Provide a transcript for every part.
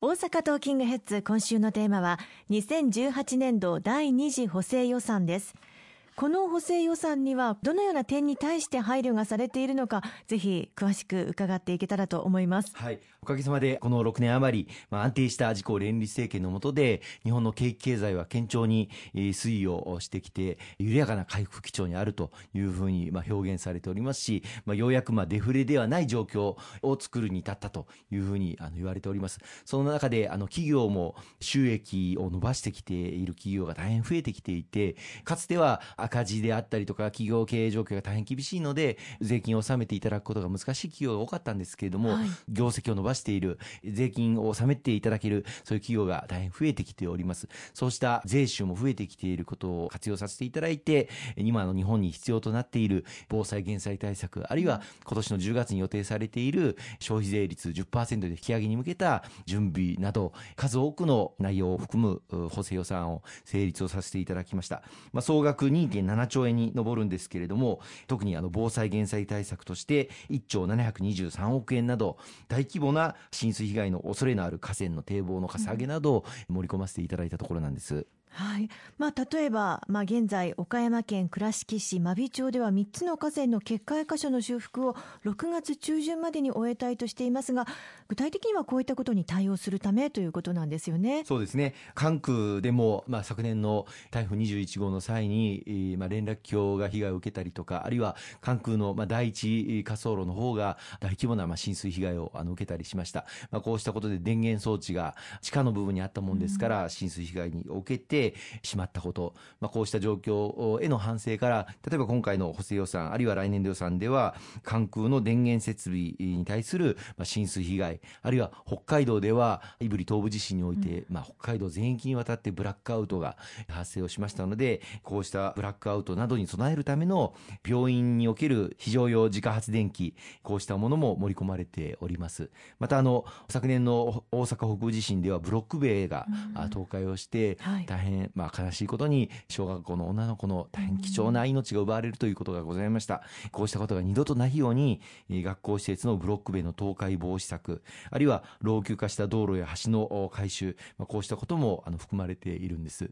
大阪トーキングヘッズ今週のテーマは2018年度第2次補正予算です。この補正予算にはどのような点に対して配慮がされているのかぜひ詳しく伺っていけたらと思います。はい。おかげさまでこの6年余り、まあ、安定した自公連立政権の下で日本の景気経済は堅調に推移をしてきて緩やかな回復基調にあるというふうにまあ表現されておりますし、まあ、ようやくまあデフレではない状況を作るに至ったというふうにあの言われております。その中であの企業も収益を伸ばしてきている企業が大変増えてきていてかつては赤字であったりとか企業経営状況が大変厳しいので税金を納めていただくことが難しい企業が多かったんですけれども、はい、業績を伸ばしている税金を納めていただけるそういう企業が大変増えてきております。そうした税収も増えてきていることを活用させていただいて今の日本に必要となっている防災減災対策あるいは今年の10月に予定されている消費税率10%で引き上げに向けた準備など数多くの内容を含む補正予算を成立をさせていただきました、まあ、総額7兆円に上るんですけれども特にあの防災減災対策として1兆723億円など大規模な浸水被害の恐れのある河川の堤防のかさ上げなどを盛り込ませていただいたところなんです。はい。まあ、例えば、まあ、現在、岡山県倉敷市真備町では3つの河川の決壊箇所の修復を6月中旬までに終えたいとしていますが具体的にはこういったことに対応するためということなんですよね。そうですね、関空でも、まあ、昨年の台風21号の際に、まあ、連絡橋が被害を受けたりとか、あるいは関空の、まあ、第一滑走路の方が大規模な、まあ、浸水被害をあの受けたりしました、まあ、こうしたことで電源装置が地下の部分にあったもんですから、うん、浸水被害に受けて、てしまったこと、まあ、こうした状況への反省から例えば今回の補正予算あるいは来年度予算では関空の電源設備に対する浸水被害あるいは北海道では胆振東部地震において、まあ、北海道全域にわたってブラックアウトが発生をしましたのでこうしたブラックアウトなどに備えるための病院における非常用自家発電機こうしたものも盛り込まれております。またあの昨年の大阪北部地震ではブロック塀が倒壊をして大変変、まあ、悲しいことに小学校の女の子の大変貴重な命が奪われるということがございました。こうしたことが二度とないように学校施設のブロック塀の倒壊防止策あるいは老朽化した道路や橋の改修、まあ、こうしたこともあの含まれているんです。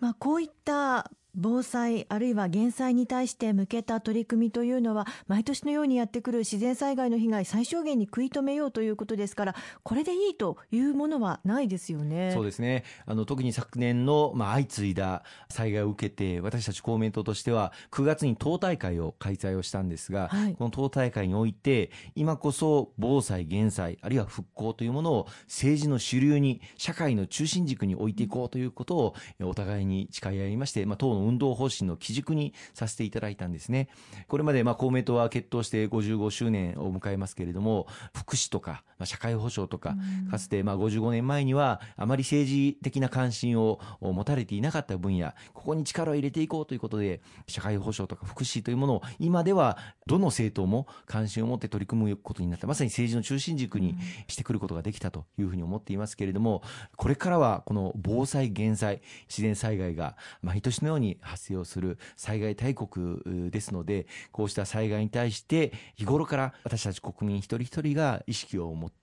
まあ、こういった防災あるいは減災に対して向けた取り組みというのは毎年のようにやってくる自然災害の被害最小限に食い止めようということですからこれでいいというものはないですよね。そうですねあの特に昨年の、まあ、相次いだ災害を受けて私たち公明党としては9月に党大会を開催をしたんですが、はい、この党大会において今こそ防災減災あるいは復興というものを政治の主流に社会の中心軸に置いていこうということをお互いに誓い合いまして、まあ、党の運動方針の基軸にさせていただいたんですね。これまでまあ公明党は決闘して55周年を迎えますけれども、福祉とか、まあ、社会保障とか、かつてまあ55年前にはあまり政治的な関心を持たれていなかった分野、ここに力を入れていこうということで、社会保障とか福祉というものを今ではどの政党も関心を持って取り組むことになった、まさに政治の中心軸にしてくることができたというふうに思っていますけれども、これからはこの防災減災、自然災害が毎年のようにに発生をする災害大国ですので、こうした災害に対して日頃から私たち国民一人一人が意識を持って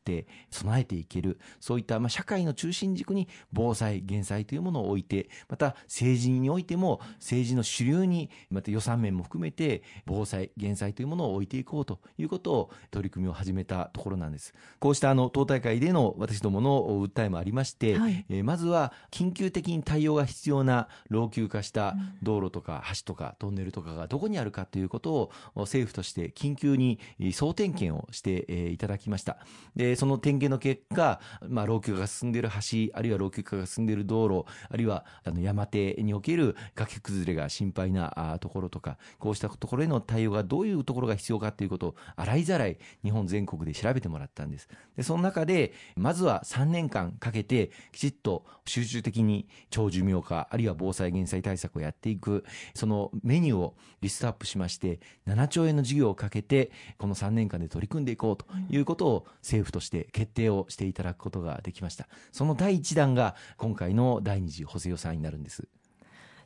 備えていける、そういったまあ社会の中心軸に防災、減災というものを置いて、また政治においても政治の主流に、また予算面も含めて防災、減災というものを置いていこうということを取り組みを始めたところなんです。こうしたあの党大会での私どもの訴えもありまして、はい、えー、まずは緊急的に対応が必要な老朽化した道路とか橋とかトンネルとかがどこにあるかということを政府として緊急に総点検をしていただきました。で、その点検の結果、まあ、老朽化が進んでいる橋、あるいは老朽化が進んでいる道路、あるいはあの山手における崖崩れが心配なところとか、こうしたところへの対応がどういうところが必要かということを洗いざらい日本全国で調べてもらったんです。で、その中で、まずは3年間かけてきちっと集中的に長寿命化、あるいは防災減災対策をやっていく、そのメニューをリストアップしまして、7兆円の事業をかけて、この3年間で取り組んでいこうということを政府として決定をしていただくことができました。その第1弾が今回の第2次補正予算になるんです。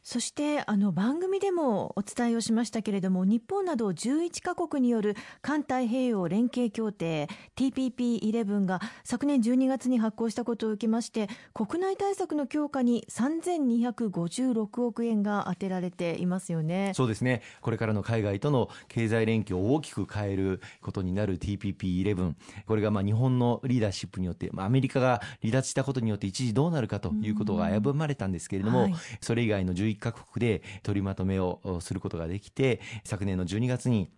そしてあの番組でもお伝えをしましたけれども日本など11カ国による環太平洋連携協定 TPP11 が昨年12月に発行したことを受けまして国内対策の強化に3256億円が充てられていますよね。そうですね。これからの海外との経済連携を大きく変えることになる TPP11 これがまあ日本のリーダーシップによって、まあ、アメリカが離脱したことによって一時どうなるかということが危ぶまれたんですけれども、はい、それ以外の11 11カ国で取りまとめをすることができて、昨年の12月に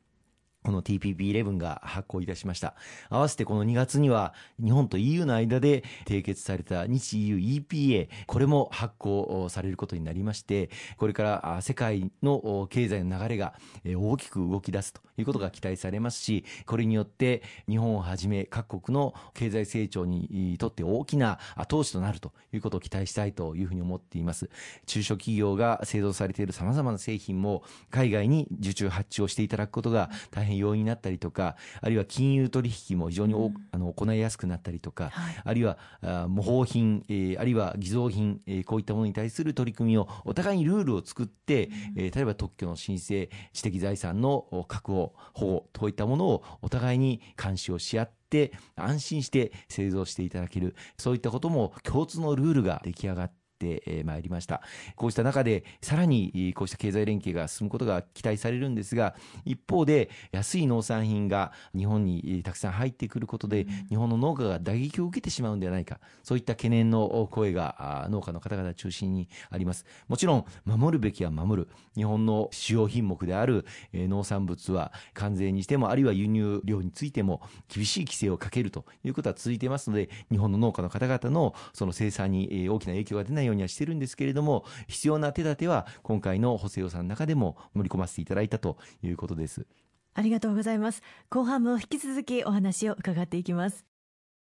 この TPP11 が発行いたしました。合わせてこの2月には日本と EU の間で締結された日 EU EPA、これも発行されることになりまして、これから世界の経済の流れが大きく動き出すということが期待されますし、これによって日本をはじめ各国の経済成長にとって大きな後押しとなるということを期待したいというふうに思っています。中小企業が製造されている様々な製品も海外に受注発注をしていただくことが大変変容易になったりとかあるいは金融取引も非常に、うん、あの行いやすくなったりとか、はい、あるいはあ模倣品、えー、あるいは偽造品、えー、こういったものに対する取り組みをお互いにルールを作って、うん、えー、例えば特許の申請知的財産の確保保護といったものをお互いに監視をし合って安心して製造していただけるそういったことも共通のルールが出来上がってってまいりました。こうした中で、さらにこうした経済連携が進むことが期待されるんですが、一方で安い農産品が日本にたくさん入ってくることで、日本の農家が打撃を受けてしまうんではないか、そういった懸念の声が農家の方々中心にあります。もちろん、守るべきは守る。日本の主要品目である農産物は関税にしても、あるいは輸入量についても厳しい規制をかけるということは続いていますので、日本の農家の方々のその生産に大きな影響が出ないようようにはしてるんですけれども、必要な手立ては今回の補正予算の中でも盛り込ませていただいたということです。ありがとうございます。後半も引き続きお話を伺っていきます。